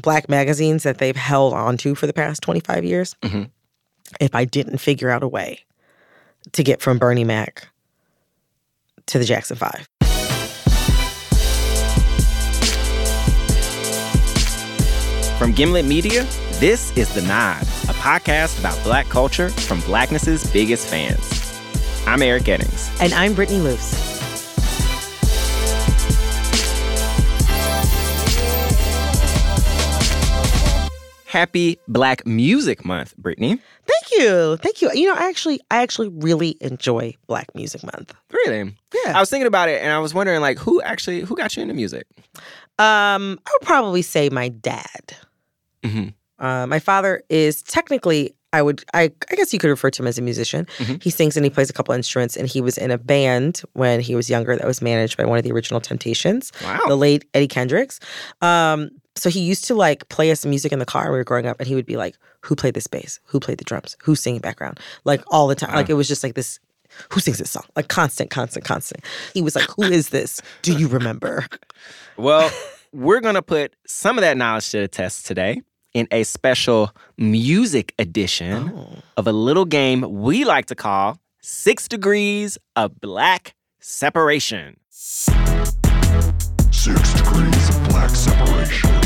black magazines that they've held onto for the past 25 years Mhm. if I didn't figure out a way to get from Bernie Mac to the Jackson 5. From Gimlet Media, this is The Nod, a podcast about black culture from blackness's biggest fans. I'm Eric Eddings. And I'm Brittany Luce. Happy Black Music Month, Brittany. Thank you. Thank you. You know, I actually I actually really enjoy Black Music Month. Really? Yeah. I was thinking about it and I was wondering like who actually who got you into music? Um, I would probably say my dad. hmm Uh, my father is technically, I would, I, I guess you could refer to him as a musician. Mhm. He sings and he plays a couple instruments, and he was in a band when he was younger that was managed by one of the original Temptations, Wow. the late Eddie Kendricks. Um, so he used to like play us music in the car when we were growing up, and he would be like, "Who played this bass? Who played the drums? Who's singing background?" Like all the time. Like it was just like this. Who sings this song? Like constant, constant, constant. He was like, "Who is this? Do you remember?" Well, we're going to put some of that knowledge to the test today in a special music edition Oh. of a little game we like to call Six Degrees of Black Separation. Six degrees of black separation.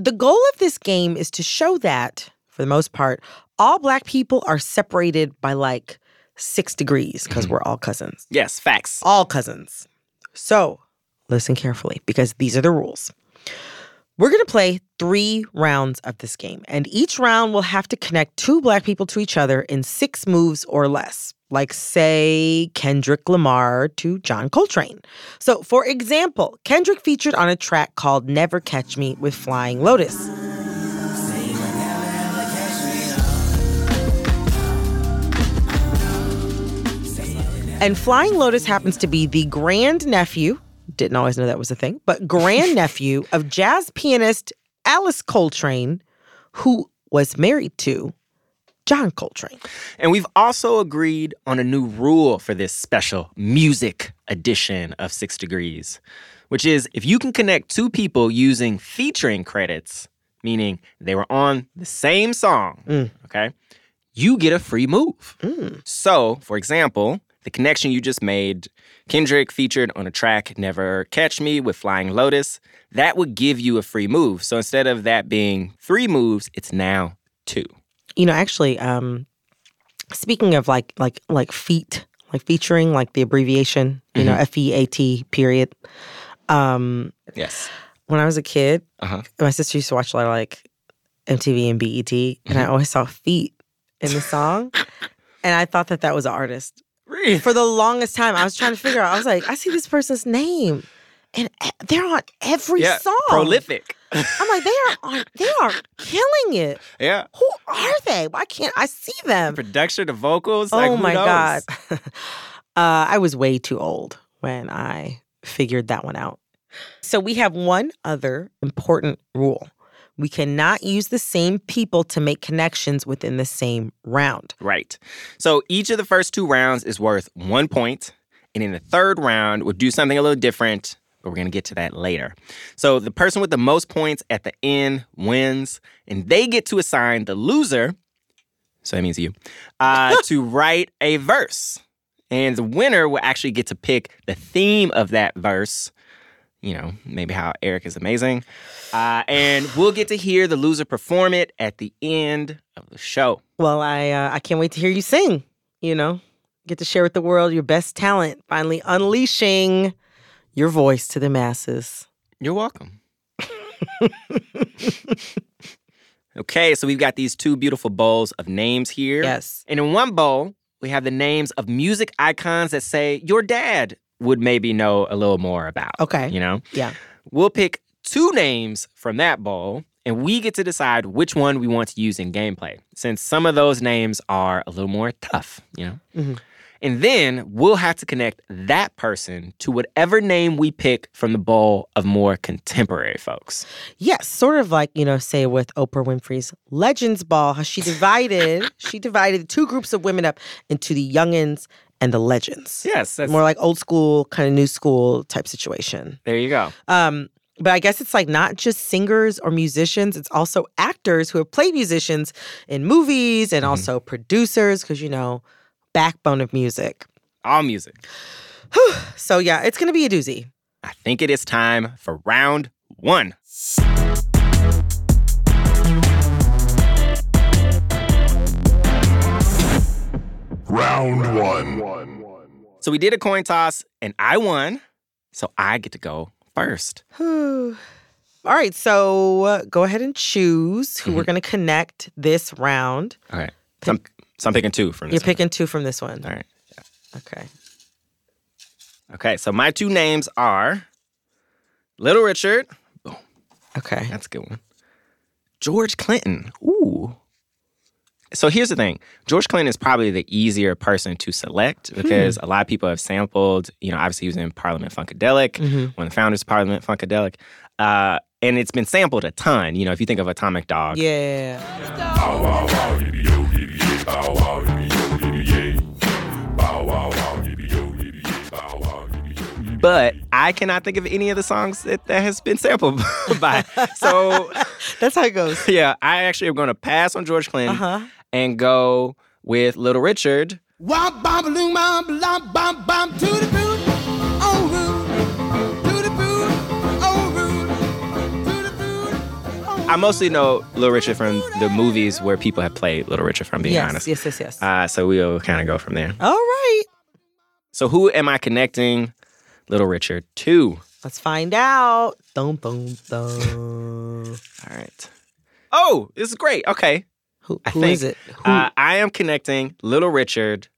The goal of this game is to show that, for the most part, all black people are separated by like six degrees because mm-hmm. we're all cousins. Yes, facts. All cousins. So listen carefully because these are the rules. We're going to play three rounds of this game, and each round will have to connect two black people to each other in six moves or less, like, say, Kendrick Lamar to John Coltrane. So, for example, Kendrick featured on a track called Never Catch Me with Flying Lotus. And Flying Lotus happens to be the grand nephew, didn't always know that was a thing, but grand nephew of jazz pianist Alice Coltrane, who was married to John Coltrane. And we've also agreed on a new rule for this special music edition of Six Degrees, which is if you can connect two people using featuring credits, meaning they were on the same song, Mm. okay, you get a free move. Mm. So, for example, the connection you just made, Kendrick featured on a track Never Catch Me with Flying Lotus, that would give you a free move. So instead of that being three moves, it's now two. You know, actually, um, speaking of like like like feet, like featuring, like the abbreviation, you know, F E A T period. Um, Yes. when I was a kid, Uh-huh. my sister used to watch a lot of like MTV and BET, and I always saw feet in the song, and I thought that that was an artist. Really? For the longest time, I was trying to figure out. I was like, I see this person's name, and they're on every Yeah. song. Prolific. I'm like, they are on. They are killing it. yeah. Who are they? Why can't I see them? Production, the vocals. Oh like, my knows? god. uh, I was way too old when I figured that one out. So we have one other important rule. We cannot use the same people to make connections within the same round. Right. So each of the first two rounds is worth one point. And in the third round, we'll do something a little different, but we're going to get to that later. So the person with the most points at the end wins, and they get to assign the loser, so that means you, uh, to write a verse. And the winner will actually get to pick the theme of that verse. You know, maybe how Eric is amazing. Uh, and we'll get to hear the loser perform it at the end of the show. Well, I uh, I can't wait to hear you sing. You know, get to share with the world your best talent, finally unleashing your voice to the masses. You're welcome. okay, so we've got these two beautiful bowls of names here. Yes. And in one bowl, we have the names of music icons that say your dad would maybe know a little more about. Okay. You know? Yeah. We'll pick two names from that bowl, and we get to decide which one we want to use in gameplay, since some of those names are a little more tough, you know? Mhm. And then we'll have to connect that person to whatever name we pick from the bowl of more contemporary folks. Yes, sort of like, you know, say with Oprah Winfrey's Legends Ball, how she divided she divided two groups of women up into the youngins and the legends. Yes, that's More like old school, kind of new school type situation. there you go. Um, but I guess it's like not just singers or musicians, it's also actors who have played musicians in movies and also producers, because you know, backbone of music. All music. So yeah, it's gonna be a doozy. I think it is time for round one. Round one. So we did a coin toss and I won. So I get to go first. All right, so uh, go ahead and choose who we're Mhm. gonna connect this round. All right. So I'm, so I'm picking two from this. You're one. picking two from this one. All right. Okay. Okay. So my two names are Little Richard. Boom. Okay. That's a good one. George Clinton. Ooh. So here's the thing. George Clinton is probably the easier person to select because a lot of people have sampled, you know, obviously he was in Parliament Funkadelic, Mhm. one of the founders of Parliament Funkadelic. Uh, and it's been sampled a ton. You know, if you think of Atomic Dog. Yeah. But I cannot think of any of the songs that, that has been sampled by. So That's how it goes. yeah, I actually am gonna pass on George Clinton Uh-huh. And go with Little Richard. Womp bom loom bom lom bom bom to the boot. Oh root. To the boot. Oh root. To the boot. Oh I mostly know Little Richard from the movies where people have played Little Richard, from being yes, honest. yes, yes, yes. Uh, so we'll kind of go from there. All right. So who am I connecting Little Richard to? Let's find out. Dum, dum, dum. All right. Oh, this is great. Okay. Who, I who think, is it? Who? Uh, I am connecting Little Richard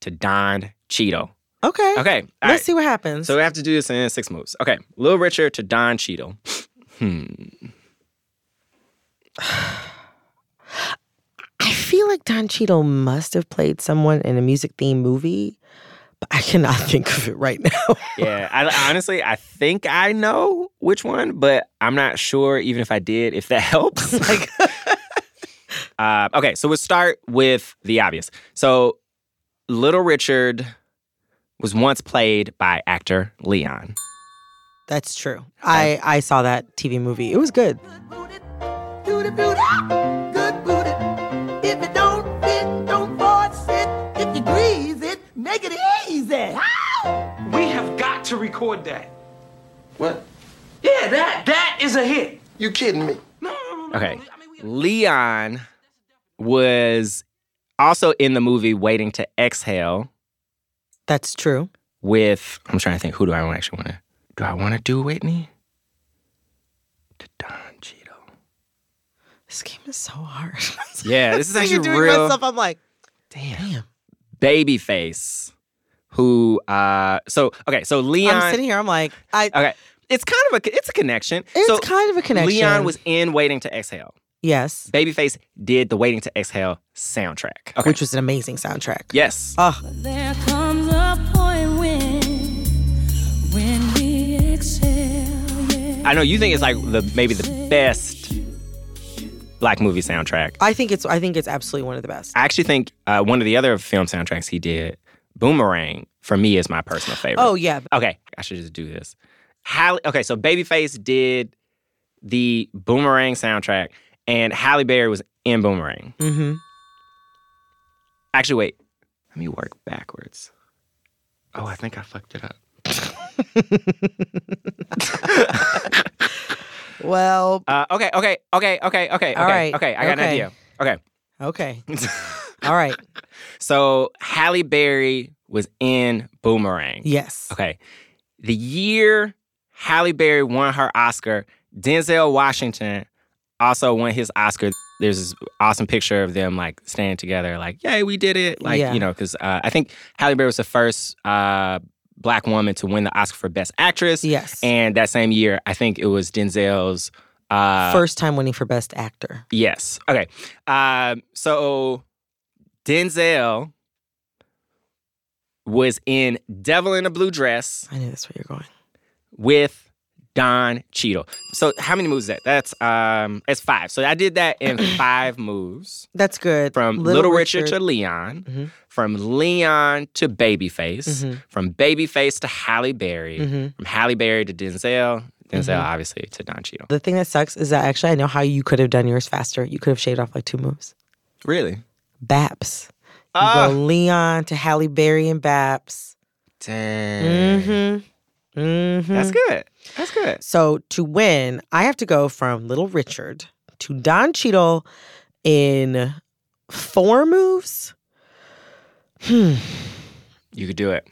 to Don Cheadle. okay. Okay. Let's right. see what happens. So we have to do this in six moves. Okay. Little Richard to Don Cheadle. Hmm. I feel like Don Cheadle must have played someone in a music themed movie, but I cannot think of it right now. Yeah. I, honestly, I think I know which one, but I'm not sure, even if I did, if that helps. like, Uh, okay, so we'll start with the obvious. So, Little Richard was once played by actor Leon. that's true. I, I saw that TV movie. It was good. booted. To the boot. Ah, Good booted. If it don't fit, don't force it. If you grease it, make it easy. We have got to record that. What? Yeah, that that is a hit. You kidding me? No, no, no, no. Okay, Leon was also in the movie Waiting to Exhale That's true. with, I'm trying to think, who do I actually want to, do I want to do Whitney? To Don Cheadle. This game is so hard. Yeah, this is actually doing real. myself, I'm like, Damn. damn. Babyface, who, uh, so, okay, so Leon. I'm sitting here, I'm like, I Okay. It's kind of a it's a connection. it's so kind of a connection. Leon was in Waiting to Exhale. Yes. Babyface did the Waiting to Exhale soundtrack. Okay. Which was an amazing soundtrack. yes. Oh, There comes a point when, when we exhale, yeah. I know you think it's like the maybe the best black movie soundtrack. I think it's I think it's absolutely one of the best. I actually think uh, one of the other film soundtracks he did, Boomerang, for me is my personal favorite. Oh yeah. Okay, I should just do this. Halle, okay, so Babyface did the Boomerang soundtrack, and Halle Berry was in Boomerang. Mm-hmm. Actually, wait. Let me work backwards. Oh, I think I fucked it up. Well, Uh, okay, okay, okay, okay, okay, All okay, right, okay. I got an okay. idea. Okay. okay. All right. So Halle Berry was in Boomerang. Yes. Okay. The year Halle Berry won her Oscar, Denzel Washington also won his Oscar. There's this awesome picture of them like standing together, like, yay, we did it. Like, Yeah. you know, because uh, I think Halle Berry was the first uh, black woman to win the Oscar for Best Actress. Yes. And that same year, I think it was Denzel's. Uh, First time winning for Best Actor. Yes. Okay. Um, so Denzel was in Devil in a Blue Dress I knew that's where you're going. with Don Cheadle. So how many moves is that? That's um it's five. So I did that in five moves. That's good. From Little, Richard, to Leon, Mhm. from Leon to Babyface, Mhm. from Babyface to Halle Berry, Mhm. from Halle Berry to Denzel, Denzel Mhm. obviously to Don Cheadle. The thing that sucks is that actually I know how you could have done yours faster. You could have shaved off like two moves. Really? Baps. You Ah. go Leon to Halle Berry and Baps. Dang. Mm-hmm. Mm-hmm. That's good. That's good. So to win, I have to go from Little Richard to Don Cheadle in four moves. Hmm. You could do it.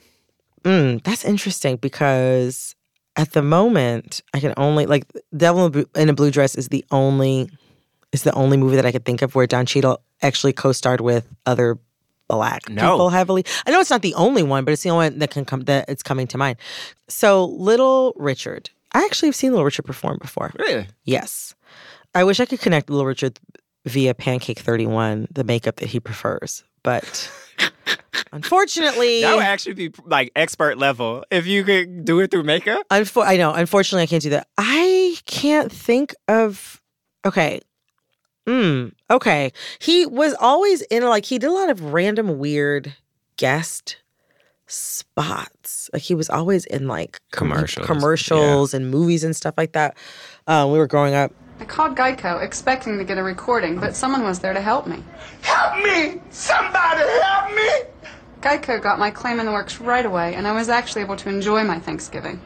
Mm, that's interesting because at the moment I can only like Devil in a Blue- in a Blue Dress is the only is the only movie that I could think of where Don Cheadle actually co-starred with other black No. people heavily. I know it's not the only one, but it's the only one that can come that it's coming to mind. So Little Richard, I actually have seen Little Richard perform before. Really? Yes, I wish I could connect Little Richard via Pancake Thirty One, the makeup that he prefers, but. Unfortunately, That would actually be like expert level if you could do it through makeup. Unfor- I know. Unfortunately, I can't do that. I can't think of. Okay. Hmm. Okay. He was always in like he did a lot of random weird guest spots. Like he was always in like com- Commercials, commercials and movies and stuff like that. Um, we were growing up. I called Geico expecting to get a recording, but someone was there to help me. Help me! Somebody help me! Geico got my claim in the works right away, and I was actually able to enjoy my Thanksgiving.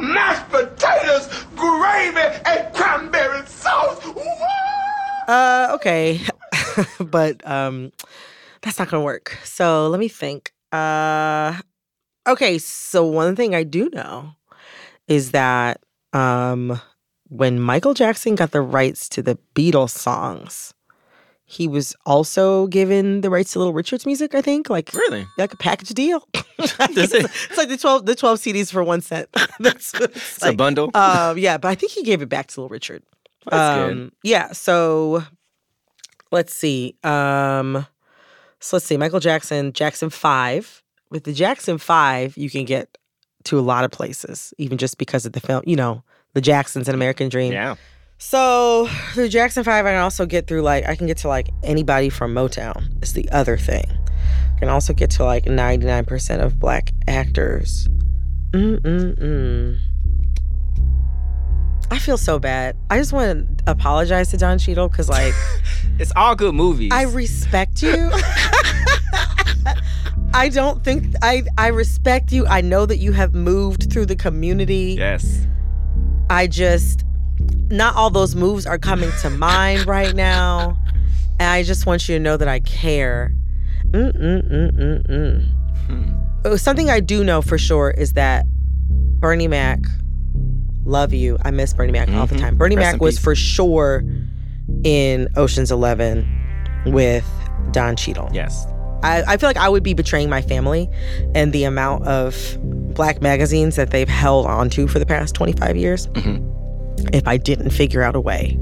Mashed potatoes, gravy, and cranberry sauce. Woo! Uh, okay, but um, that's not gonna work. So let me think. Uh, okay. So one thing I do know is that um, when Michael Jackson got the rights to the Beatles songs, he was also given the rights to Little Richard's music. I think, like Really? like a package deal. Does it- it's like the twelve the twelve CDs for one cent. That's it's It's a bundle. Um, yeah, but I think he gave it back to Little Richard. That's good. Um, Yeah, so let's see. Um, so let's see. Michael Jackson, Jackson Five. With the Jackson Five, you can get to a lot of places, even just because of the film. You know, the Jacksons and American Dream. Yeah. So the Jackson Five, I can also get through like I can get to like anybody from Motown. Is the other thing. I can also get to like ninety nine percent of black actors. Mm mm mm. I feel so bad. I just want to apologize to Don Cheadle because like It's all good movies. I respect you. I don't think I I respect you. I know that you have moved through the community. yes. I just not all those moves are coming to mind right now. And I just want you to know that I care. Mm-mm-mm-mm-mm. Oh, Something I do know for sure is that Bernie Mac, love you. I miss Bernie Mac all the Mhm. time. Bernie Rest Mac was peace. for sure in Ocean's Eleven with Don Cheadle. Yes. I, I feel like I would be betraying my family and the amount of black magazines that they've held onto for the past 25 years Mhm. if I didn't figure out a way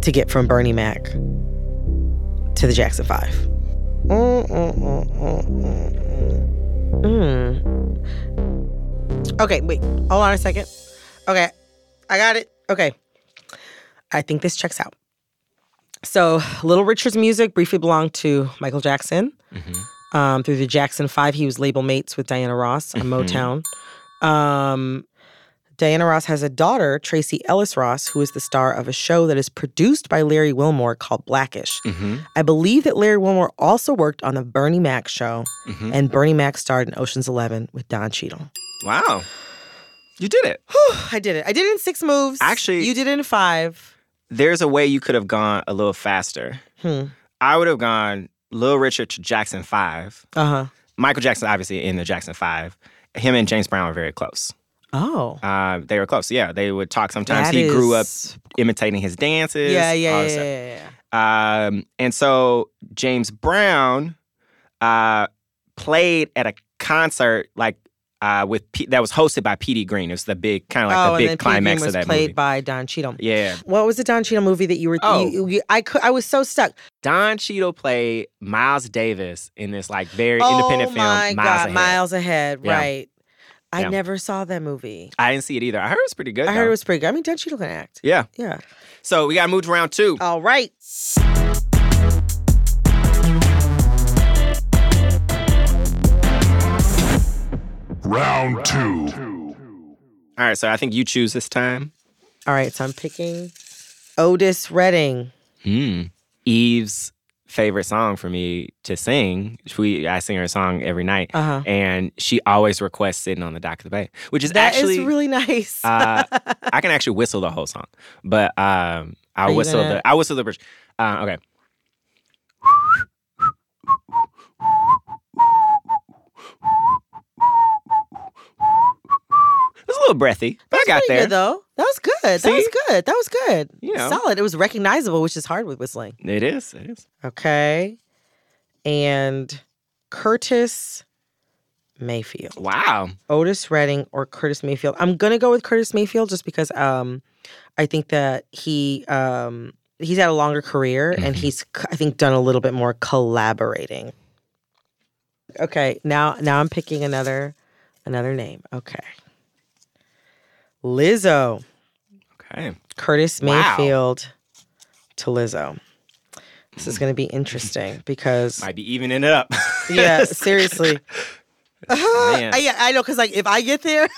to get from Bernie Mac to the Jackson 5. Mm, mm, mm, mm, mm, mm. Okay, wait. Hold on a second. Okay, I got it. Okay. I think this checks out. So, Little Richard's music briefly belonged to Michael Jackson. Um, through the Jackson Five, he was label mates with Diana Ross on Motown. Um, Diana Ross has a daughter, Tracee Ellis Ross, who is the star of a show that is produced by Larry Wilmore called Blackish. Mm-hmm. I believe that Larry Wilmore also worked on the Bernie Mac show, Mhm. and Bernie Mac starred in Ocean's Eleven with Don Cheadle. Wow. You did it. I did it. I did it in six moves. Actually- you did it in five. There's a way you could have gone a little faster. Hmm. I would have gone Little Richard to Jackson 5. Uh huh. Michael Jackson, obviously, in the Jackson 5. Him and James Brown were very close. Oh. Uh, they were close. Yeah, they would talk sometimes. That he grew up imitating his dances. Yeah, yeah, yeah, yeah, yeah, yeah. Um, and so James Brown uh, played at a concert like uh, with P- that was hosted by P.D. Green. It was the big kind of like oh, the and big then climax was of that played movie. by Don Cheadle. yeah, What was the Don Cheadle movie that you were? Oh. you- you- I could. I was so stuck. Don Cheadle played Miles Davis in this like very oh independent film. my Miles god, Ahead. Miles Ahead. Yeah. Right. I Yeah. never saw that movie. I didn't see it either. I heard it was pretty good. I heard it was pretty good. I mean, Don Cheadle can act. Yeah. Yeah. So we got moved move to round two. All right. Round two. All right. So I think you choose this time. All right. So I'm picking Otis Redding. Hmm. Eve's favorite song for me to sing. We I sing her a song every night, Uh-huh. and she always requests "Sitting on the Dock of the Bay," which is That is actually really nice. uh, I can actually whistle the whole song, but um, I'll whistle gonna- the I whistle the bridge. Uh, okay. It was a little breathy, but I got there. good, though. That was good. That was good. That was good. You know. Solid. It was recognizable, which is hard with whistling. It is. It is. Okay. And Curtis Mayfield. Wow. Otis Redding or Curtis Mayfield. I'm gonna go with Curtis Mayfield just because um I think that he um he's had a longer career and he's I think done a little bit more collaborating. Okay, now now I'm picking another another name. Okay. Lizzo. Okay. Curtis Wow. Mayfield to Lizzo. This is going to be interesting because Might be evening it up. yeah, seriously. Man. I, yeah, I know because like if I get there,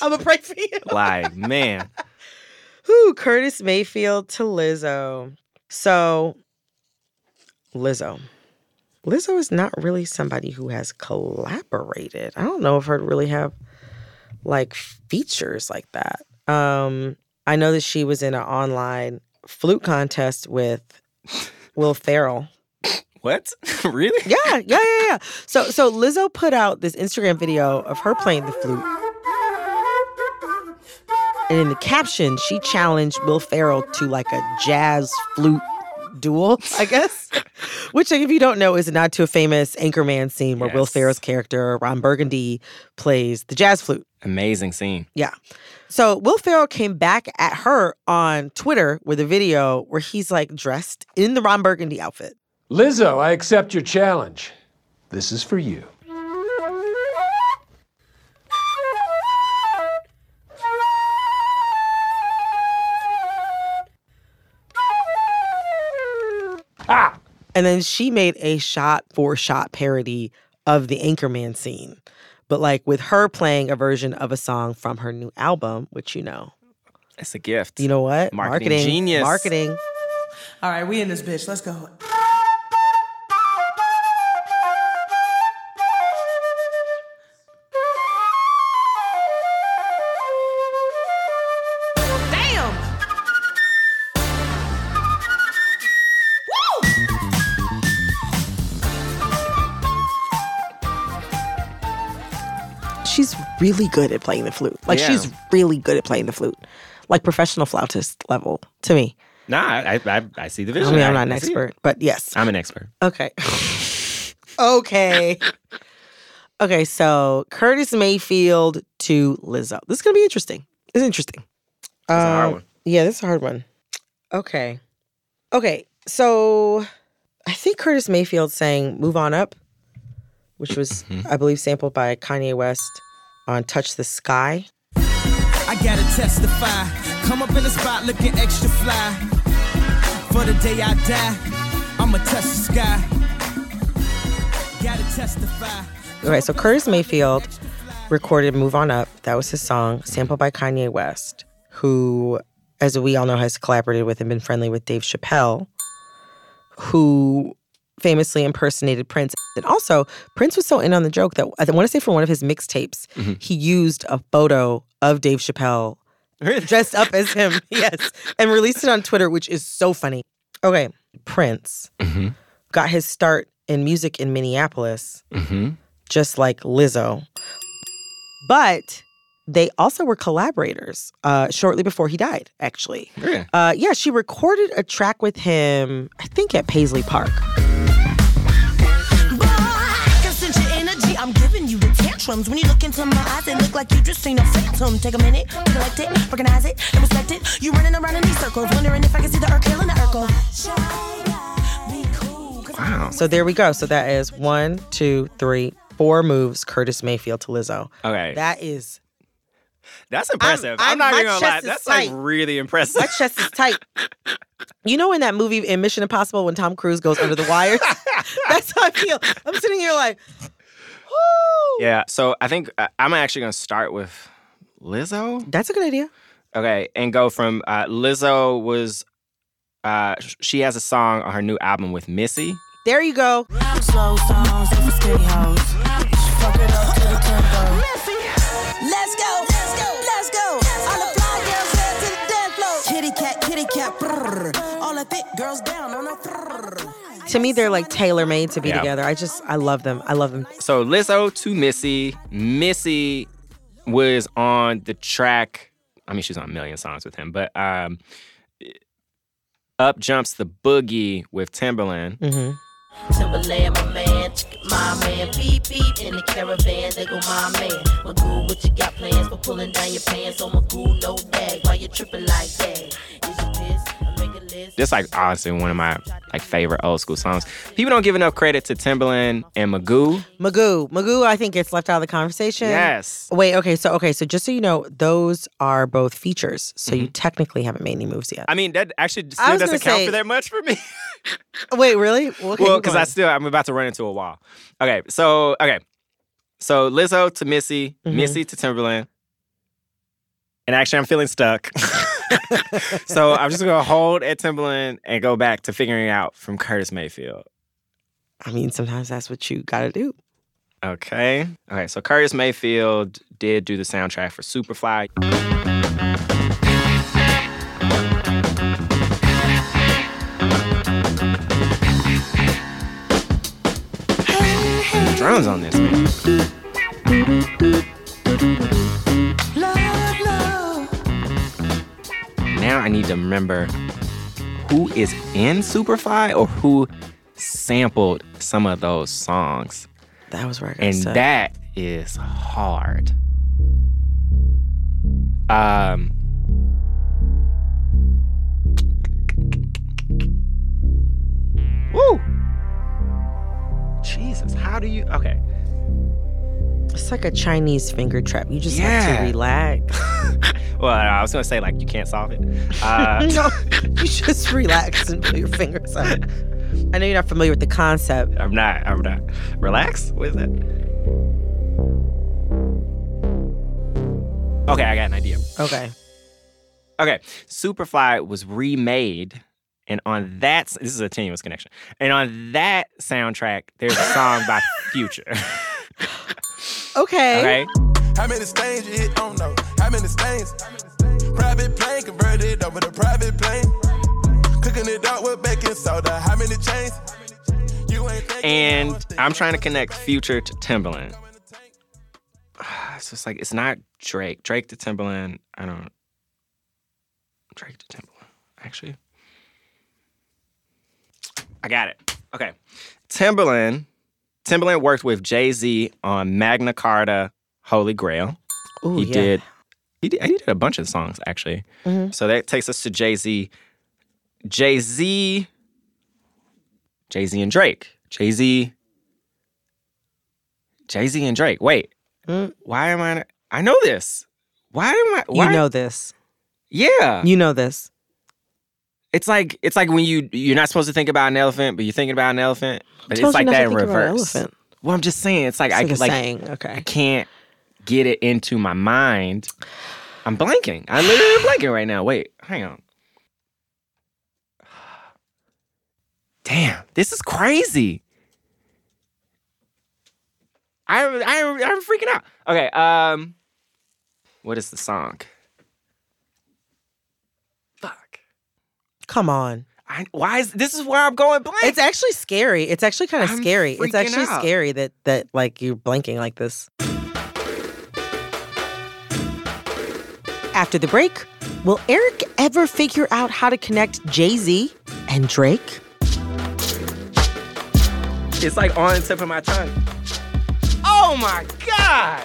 I'm gonna pray for you. like man. Who? Curtis Mayfield to Lizzo. So, Lizzo. Lizzo is not really somebody who has collaborated. I don't know if her really have like features like that. Um, I know that she was in an online flute contest with Will Ferrell. What? really? Yeah, yeah, yeah, yeah. So so Lizzo put out this Instagram video of her playing the flute. And in the caption, she challenged Will Ferrell to like a jazz flute duel, I guess. Which, if you don't know, is a nod to a famous Anchorman scene where Will Yes. Ferrell's character, Ron Burgundy, plays the jazz flute. Amazing scene. Yeah. So Will Ferrell came back at her on Twitter with a video where he's like dressed in the Ron Burgundy outfit. Lizzo, I accept your challenge. This is for you. And then she made a shot for shot parody of the Anchorman scene, but like with her playing a version of a song from her new album, which you know. It's a gift. You know what? Marketing genius. Marketing. All right, we in this bitch. Let's go. Really good at playing the flute. Like Yeah. she's really good at playing the flute. Like professional flautist level to me. Nah, I, I, I see the vision. I mean, I'm not an expert, but yes. I'm an expert. Okay. okay. Okay, so Curtis Mayfield to Lizzo. This is gonna be interesting. It's interesting. It's a hard Um, one. Yeah, this is a hard one. Okay. Okay, so I think Curtis Mayfield sang Move On Up, which was, Mm-hmm. I believe, sampled by Kanye West on Touch the Sky. I gotta testify. Come up in the spot looking extra fly. For the day I die, I'ma touch the sky. Gotta testify. Okay, so Curtis Mayfield recorded Move On Up. That was his song, sampled by Kanye West, who, as we all know, has collaborated with and been friendly with Dave Chappelle, who famously impersonated Prince. And also, Prince was so in on the joke that I want to say for one of his mixtapes, Mhm. he used a photo of Dave Chappelle dressed up as him. yes. And released it on Twitter, which is so funny. Okay. Prince Mhm. got his start in music in Minneapolis, Mm-hmm. just like Lizzo. But they also were collaborators uh, shortly before he died, actually. Yeah. Uh, yeah, she recorded a track with him, I think at Paisley Park. Tantrums. When you look into my eyes, they look like you just seen a phantom. Take a minute, collect it, recognize it, and respect it. You running around in these circles, wondering if I can see the Urkel and the Urkel. Wow. So there we go. So that is one, two, three, four moves Curtis Mayfield to Lizzo. Okay. That is, That's impressive. I'm, I'm- not my even gonna lie. chest is That's like really impressive. my chest is tight. You know, in that movie in Mission Impossible when Tom Cruise goes under the wires? That's how I feel. I'm sitting here like, Yeah. So I think uh, I'm actually gonna start with Lizzo. that's a good idea. Okay, and go from uh, Lizzo was. Uh, sh- she has a song on her new album with Missy. There you go. Slow songs, they for skinny hoes. Fuck it up to the tempo. Let's go, let's go, let's go. All the girls head to the dance floor. Kitty cat, kitty cat. All the thick girls down on a brrr. To me, they're like tailor made to be Yeah. together. I just, I love them. I love them. So Lizzo to Missy. Missy was on the track. I mean, she's on a million songs with him, but um, up jumps the boogie with Timbaland. Mm-hmm. Timbaland, my man, my man, beep beep in the caravan. They go, my man, Magoo, what you got plans for pulling down your pants on Magoo? No bag, why you tripping like that? Is you pissed? I make a list. This like honestly one of my like favorite old school songs. People don't give enough credit to Timbaland and Magoo. Magoo. Magoo, I think gets left out of the conversation. Yes. Wait, okay, so okay, so just so you know, those are both features. So you technically haven't made any moves yet. I mean, that actually still doesn't count say- for that much for me. Wait, really? Okay, well, because I still I'm about to run into a wall. Okay, so okay, so Lizzo to Missy, Mhm. Missy to Timbaland, and actually I'm feeling stuck. so I'm just gonna hold at Timbaland and go back to figuring out from Curtis Mayfield. I mean, sometimes that's what you gotta do. Okay. Okay. So Curtis Mayfield did do the soundtrack for Superfly. Drums on this. Man. Now I need to remember who is in Superfly or who sampled some of those songs. That was right. and that is hard. Um, woo! Jesus, how do you? Okay, It's like a Chinese finger trap. You just have to relax. well, I was gonna say like you can't solve it. Uh, no, you just relax and put your fingers on it. I know you're not familiar with the concept. I'm not. I'm not. Relax. What is that? Okay, I got an idea. Okay. Okay, Superfly was remade, and on that, this is a tenuous connection. And on that soundtrack, there's a song by Future. Okay. okay, How many stains you hit? Don't know. How many stains? Private plane converted over to private plane. Cooking it up with baking soda. How many chains? You ain't and I'm trying to connect Future to Timbaland. It's just like it's not Drake. Drake to Timbaland. I don't. Drake to Timbaland. Actually, I got it. Okay, Timbaland. Timbaland worked with Jay Z on Magna Carta, Holy Grail. Ooh, he yeah. did. He did. He did a bunch of songs actually. Mhm. So that takes us to Jay Z. Jay Z. Jay Z and Drake. Jay Z. Jay Z and Drake. Wait. Mm. Why am I? I know this. Why am I? Why? You know this. Yeah. You know this. It's like it's like when you you're not supposed to think about an elephant, but you're thinking about an elephant. But it's like that in think about an reverse. Well, I'm just saying. It's like It's I like like saying. Okay. I can't get it into my mind. I'm blanking. I literally am blanking right now. Wait, hang on. Damn, this is crazy. I I I'm freaking out. Okay, um, what is the song? Come on. I, why is this is where I'm going blank? It's actually scary. It's actually kind of I'm scary. It's actually out. scary that that like you're blanking like this. After the break, will Eric ever figure out how to connect Jay-Z and Drake? It's like on the tip of my tongue. Oh my god!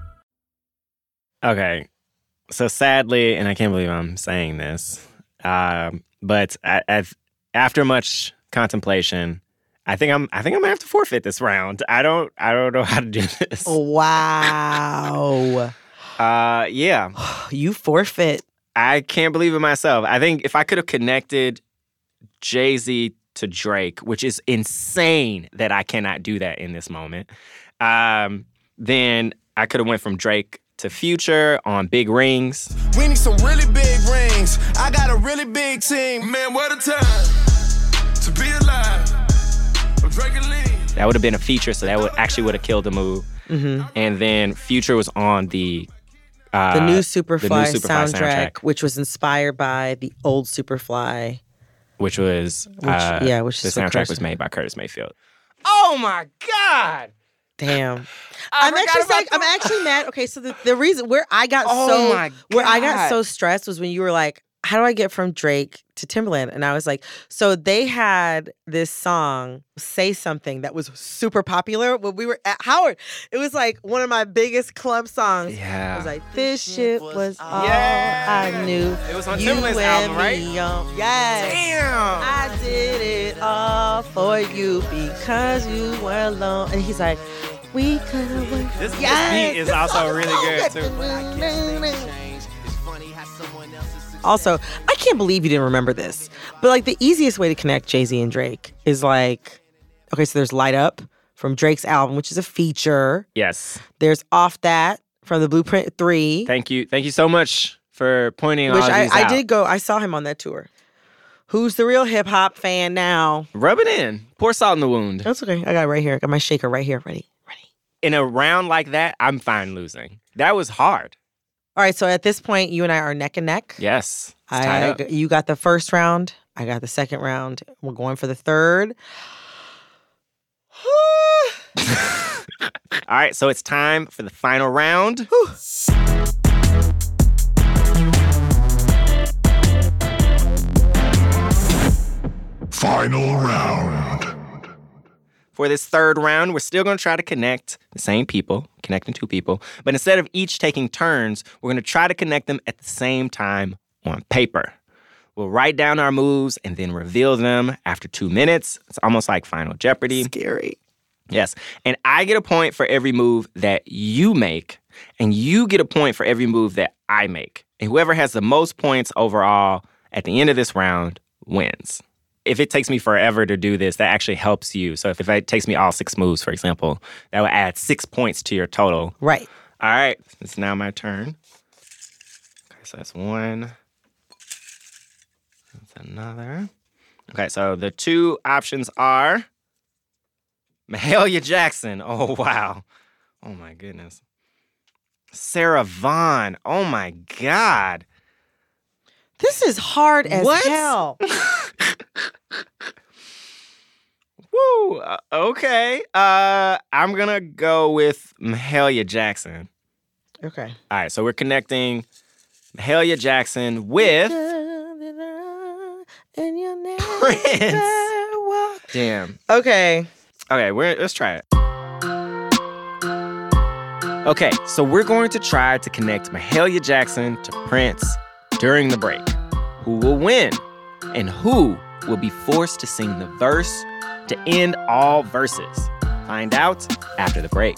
Okay. So sadly, and I can't believe I'm saying this, um, but I, after much contemplation, I think I'm I think I'm gonna have to forfeit this round. I don't I don't know how to do this. Wow. Uh yeah. you forfeit. I can't believe it myself. I think if I could have connected Jay-Z to Drake, which is insane that I cannot do that in this moment, um, then I could have went from Drake to Future on Big Rings. We need some really big rings. I got a really big team. Man, what a time to be alive. I'm drinking lean. That would have been a feature, so that would actually would have killed the move. Mhm. And then Future was on the uh, the new Superfly, the new Superfly soundtrack, which was inspired by the old Superfly. which was Which- uh, yeah, which the is soundtrack Curtis- was made by Curtis Mayfield. Oh my god! Damn. I'm actually like, I'm actually mad. Okay, so the, the reason where I got Oh so where I got so stressed was when you were like, how do I get from Drake to Timbaland? And I was like, so they had this song, Say Something, that was super popular when we were at Howard. It was like one of my biggest club songs. It Yeah. was like, this shit was all Yeah. I knew. It was on You Timbaland's and album, right? me on- Yes. Damn. I did it all for you because you were alone. And he's like, we could have went. This, this Yes, beat is this also really good too. Also, I can't believe you didn't remember this. But like the easiest way to connect Jay Z and Drake is like, okay, so there's Light Up from Drake's album, which is a feature. Yes. There's Off That from the Blueprint 3, Thank you. Thank you so much for pointing which I, I did go, I saw him on that tour. Who's the real hip hop fan now? Rub it in. Pour salt in the wound. That's okay. I got it right here. I got my shaker right here, Ready? ready. In a round like that, I'm fine losing. That was hard. All right, so at this point, you and I are neck and neck. Yes. It's tied I, up. you got the first round. I got the second round. We're going for the third. All right, so it's time for the final round. Final round. For this third round, we're still going to try to connect the same people, connecting two people, but instead of each taking turns, we're going to try to connect them at the same time on paper. We'll write down our moves and then reveal them after two minutes. It's almost like Final Jeopardy. Scary. Yes. And I get a point for every move that you make, and you get a point for every move that I make. And whoever has the most points overall at the end of this round wins. If it takes me forever to do this, that actually helps you. So if, if it takes me all six moves, for example, that will add six points to your total. Right. All right. It's now my turn. Okay, so that's one. That's another. Okay, so the two options are Mahalia Jackson. Oh, wow. Oh, my goodness. Sarah Vaughan. Oh, my God. This is hard as What? hell. Woo. uh, okay. Uh, I'm to go with Mahalia Jackson. Okay. All right, so we're connecting Mahalia Jackson with Prince. Damn. Okay. Okay, we're let's try it. Okay, so we're going to try to connect Mahalia Jackson to Prince during the break. Who will win? And who will be forced to sing the verse to end all verses? Find out after the break.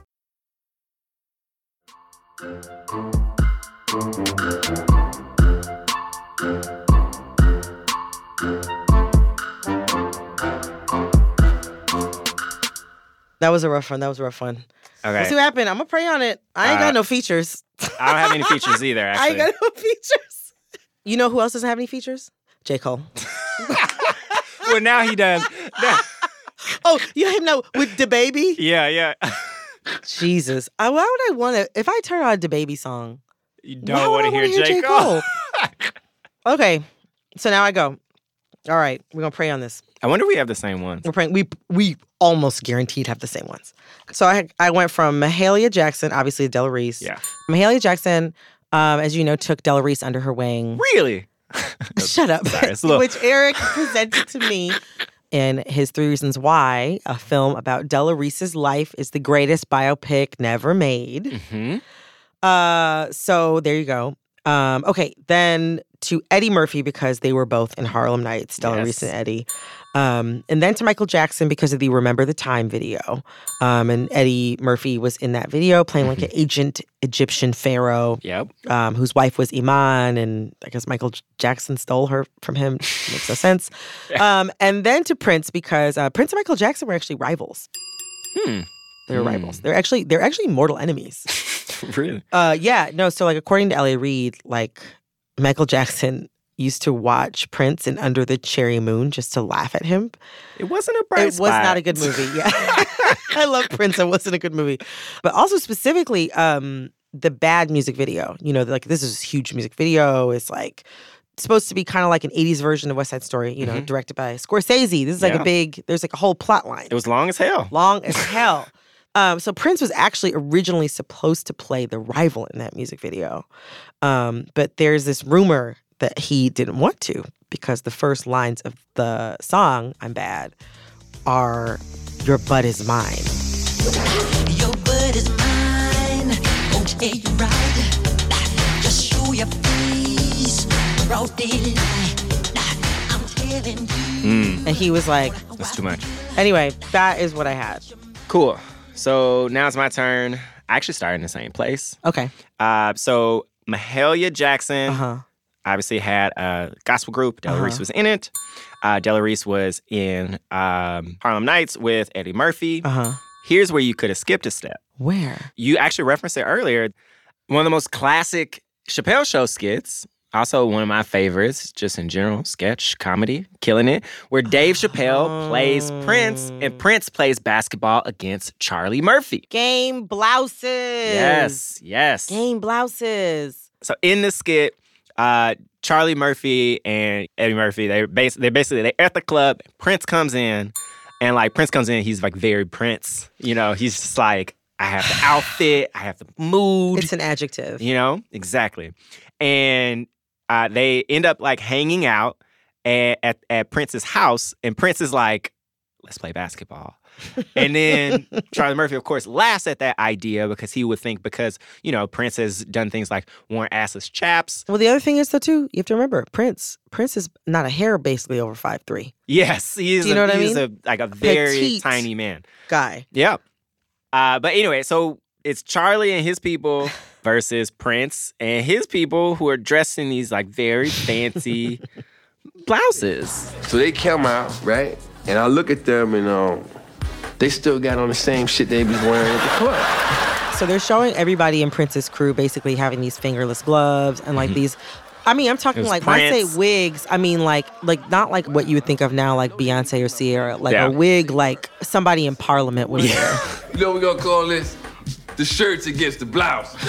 That was a rough one. That was a rough one. Okay. Let's see what happened. I'm gonna pray on it. I ain't Uh, got no features. I don't have any features either, I ain't got no features. You know who else doesn't have any features? J. Cole. well, now he does. Now- oh, you know with the baby? yeah, yeah. Jesus. I, why would I want to? If I turn on a baby song, You don't want to hear wanna J. Cole. okay. So now I go. All right, we're gonna pray on this. I wonder if we have the same ones. We're praying. We we almost guaranteed have the same ones. So I I went from Mahalia Jackson, obviously Della Reese. Yeah. Mahalia Jackson, um, as you know, took Della Reese under her wing. Really? Shut up. Sorry, little- Which Eric presented to me in his Three Reasons Why, a film about Della Reese's life is the greatest biopic never made. hmm Uh, so there you go. Um, okay, then to Eddie Murphy because they were both in Harlem Nights, Della Yes. Reese and Eddie. Um, and then to Michael Jackson because of the Remember the Time video. Um, and Eddie Murphy was in that video playing like an ancient Egyptian pharaoh. Yep. Um, whose wife was Iman, and I guess Michael Jackson stole her from him. Makes no sense. Um, and then to Prince because uh, Prince and Michael Jackson were actually rivals. Hmm. They were Hmm. rivals. They're actually they're actually mortal enemies. really? Uh, yeah, no. So like, according to L.A. Reid, like Michael Jackson used to watch Prince in Under the Cherry Moon just to laugh at him. It wasn't a bright It was not a good movie. Yeah, I love Prince. It wasn't a good movie, but also specifically, um, the bad music video. You know, like this is a huge music video. It's like supposed to be kind of like an 80s version of West Side Story, you know, Mhm. directed by Scorsese. This is like Yeah. a big, there's like a whole plot line. It was long as hell. Long as hell. Um, so Prince was actually originally supposed to play the rival in that music video. Um, but there's this rumor that he didn't want to because the first lines of the song, I'm Bad, are Your butt is mine. Your butt is mine. Okay, you're right. Just show your face. Broad daylight. I'm telling you. Mm, And he was like, that's too much. anyway, that is what I had. Cool. So now it's my turn. I actually started in the same place. Okay. Uh, so Mahalia Jackson Uh-huh. Obviously had a gospel group. Della Reese Uh-huh. was in it. Uh, Della Reese was in um, Harlem Nights with Eddie Murphy. Uh-huh. Here's where you could have skipped a step. Where? You actually referenced it earlier. One of the most classic Chappelle Show skits Also, one of my favorites, just in general, sketch, comedy, killing it, where Dave Chappelle plays Prince and Prince plays basketball against Charlie Murphy. Game blouses. Yes, yes. Game blouses. So in the skit, uh, Charlie Murphy and Eddie Murphy, they're, bas- they're basically they're at the club. Prince comes in, and like Prince comes in, he's like very Prince. You know, he's just like, I have the outfit, I have the mood. It's an adjective. You know, exactly. And uh, they end up like hanging out at, at, at Prince's house, and Prince is like, let's play basketball. and then Charlie Murphy, of course, laughs at that idea because he would think because, you know, Prince has done things like worn assless chaps. Well, the other thing is though too, you have to remember Prince. Prince is not a hair basically over five three. Yes, he's Do you a, know what I mean? a like a very Petite. tiny man. Guy. Yeah. Uh, but anyway, so it's Charlie and his people versus Prince and his people who are dressed in these like very fancy blouses. So they come out, right? And I look at them and um, they still got on the same shit they was wearing at the club. So they're showing everybody in Prince's crew basically having these fingerless gloves and like these. I mean, I'm talking Mm-hmm. was like when I say wigs, I mean like like not like what you would think of now, like Beyonce or Ciara, like Yeah. a wig like somebody in Parliament would wear. You know what we gonna call this? The shirts against the blouse.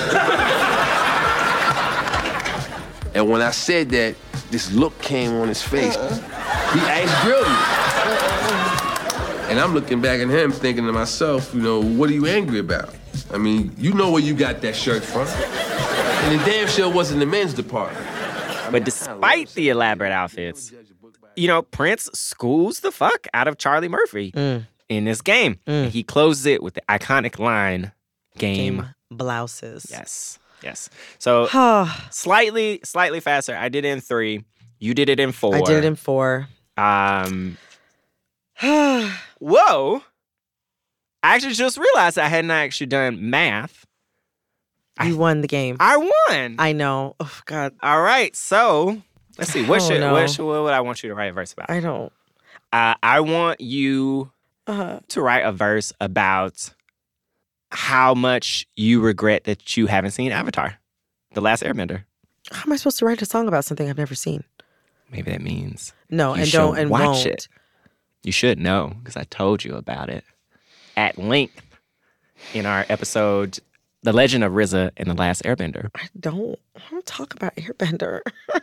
and when I said that, this look came on his face. He asked grilled me. And I'm looking back at him thinking to myself, you know, what are you angry about? I mean, you know where you got that shirt from. And the damn sure wasn't the men's department. But despite the elaborate outfits, you know, Prince schools the fuck out of Charlie Murphy Mm. in this game. And he closes it with the iconic line, game. Game blouses. Yes. Yes. So slightly, slightly faster. I did it in three. You did it in four. I did it in four. Um Whoa. I actually just realized I hadn't actually done math. You won the game. I won. I know. Oh God. All right. So let's see. What Oh, should what should what would I want you to write a verse about? I don't. Uh, I want you Uh, to write a verse about how much you regret that you haven't seen Avatar, The Last Airbender. how am I supposed to write a song about something I've never seen? Maybe that means No, and don't and watch won't. it. You should know because I told you about it at length in our episode, "The Legend of Riza and the Last Airbender." I don't. I don't talk about Airbender.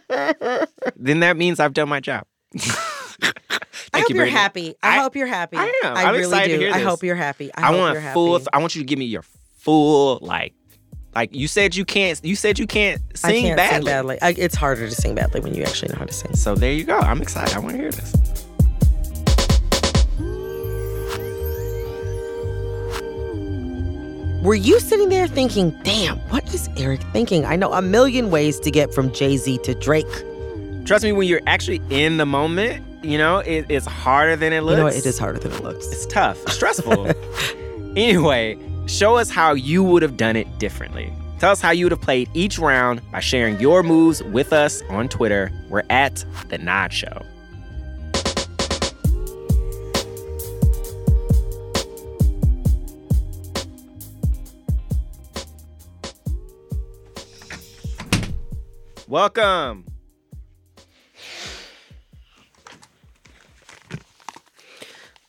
Then that means I've done my job. I hope you, you're happy. I, hope you're happy. I am. I I'm really excited do. to hear I hope you're happy. I, I, hope want you're happy. full. I want you to give me your full like. Like you said, you can't. You said you can't I sing can't badly. sing badly. I, it's harder to sing badly when you actually know how to sing. So there you go. I'm excited. I want to hear this. Were you sitting there thinking, damn, what is Eric thinking? I know a million ways to get from Jay Z to Drake. Trust me, when you're actually in the moment, you know it, it's harder than it looks. You know? It is harder than it looks. It's tough, It's stressful. anyway, show us how you would have done it differently. Tell us how you would have played each round by sharing your moves with us on Twitter. We're at The Nod Show. Welcome.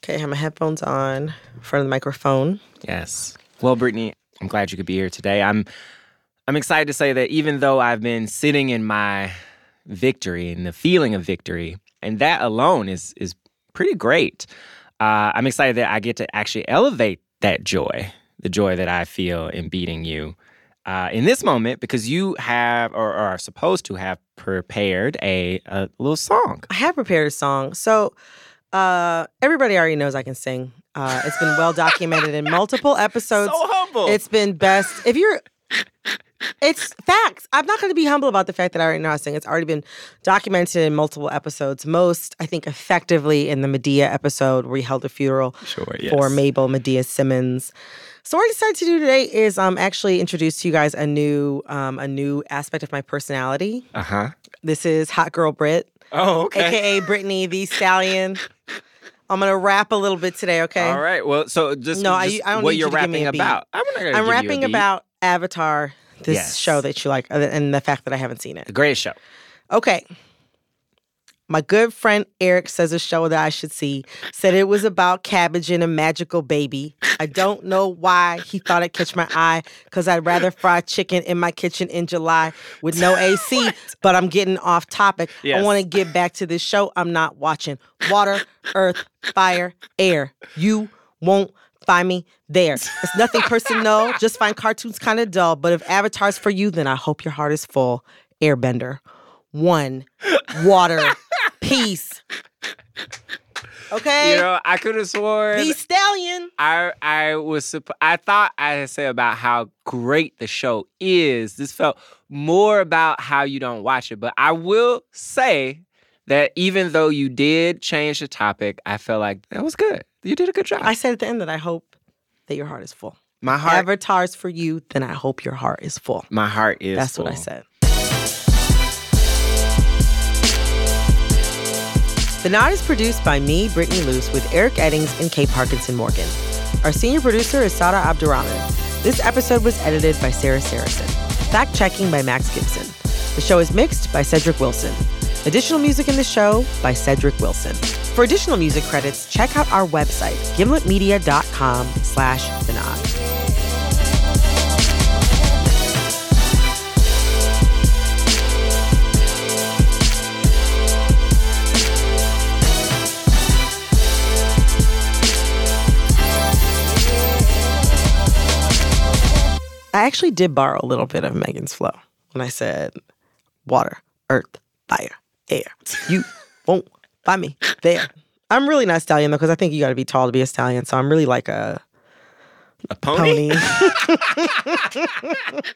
Okay, I have my headphones on in front of the microphone. Yes. Well, Brittany, I'm glad you could be here today. I'm I'm excited to say that even though I've been sitting in my victory and the feeling of victory, and that alone is is pretty great. Uh, I'm excited that I get to actually elevate that joy, the joy that I feel in beating you uh, in this moment, because you have or, or are supposed to have prepared a, a little song. I have prepared a song. So uh, everybody already knows I can sing. Uh, it's been well documented in multiple episodes. So humble. It's been best. If you're, it's facts. I'm not going to be humble about the fact that I already know how to sing. It's already been documented in multiple episodes. Most, I think, effectively in the Madea episode where he held a funeral Sure, for. Mabel Madea Simmons. So what I decided to do today is um actually introduce to you guys a new um a new aspect of my personality. Uh huh. This is Hot Girl Brit. Oh, okay. AKA Brittany the Stallion. I'm gonna rap a little bit today, okay? All right. Well, so just No, I- just I don't what need you're you to give me rapping a beat. about. I'm not gonna. I'm give you a rapping about Avatar, this Yes. show that you like, uh, and the fact that I haven't seen it. The greatest show. Okay. My good friend Eric says a show that I should see. Said it was about cabbage and a magical baby. I don't know why he thought it'd catch my eye, because I'd rather fry chicken in my kitchen in July with no AC. but I'm getting off topic. I want to get back to this show. I'm not watching. Water, earth, fire, air. You won't find me there. It's nothing personal. Just find cartoons kind of dull. But if Avatar's for you, then I hope your heart is full. Airbender. One. Water. Peace. Okay. You know, I could have sworn. the stallion. I I was I thought I had said about how great the show is. This felt more about how you don't watch it, but I will say that even though you did change the topic, I felt like that was good. You did a good job. I said at the end that I hope that your heart is full. my heart, Avatar's for you, then I hope your heart is full. my heart is. That's what I said. The Nod is produced by me, Brittany Luce, with Eric Eddings and Kate Parkinson Morgan. Our senior producer is Sada Abdurrahman. This episode was edited by Sarah Sarasohn. Fact checking by Max Gibson. The show is mixed by Cedric Wilson. Additional music in the show by Cedric Wilson. For additional music credits, check out our website, gimletmedia.com slash the nod. I actually did borrow a little bit of Megan's flow when I said water, earth, fire, air. You won't find me there. I'm really not stallion though, because I think you got to be tall to be a stallion. So I'm really like a A pony? pony.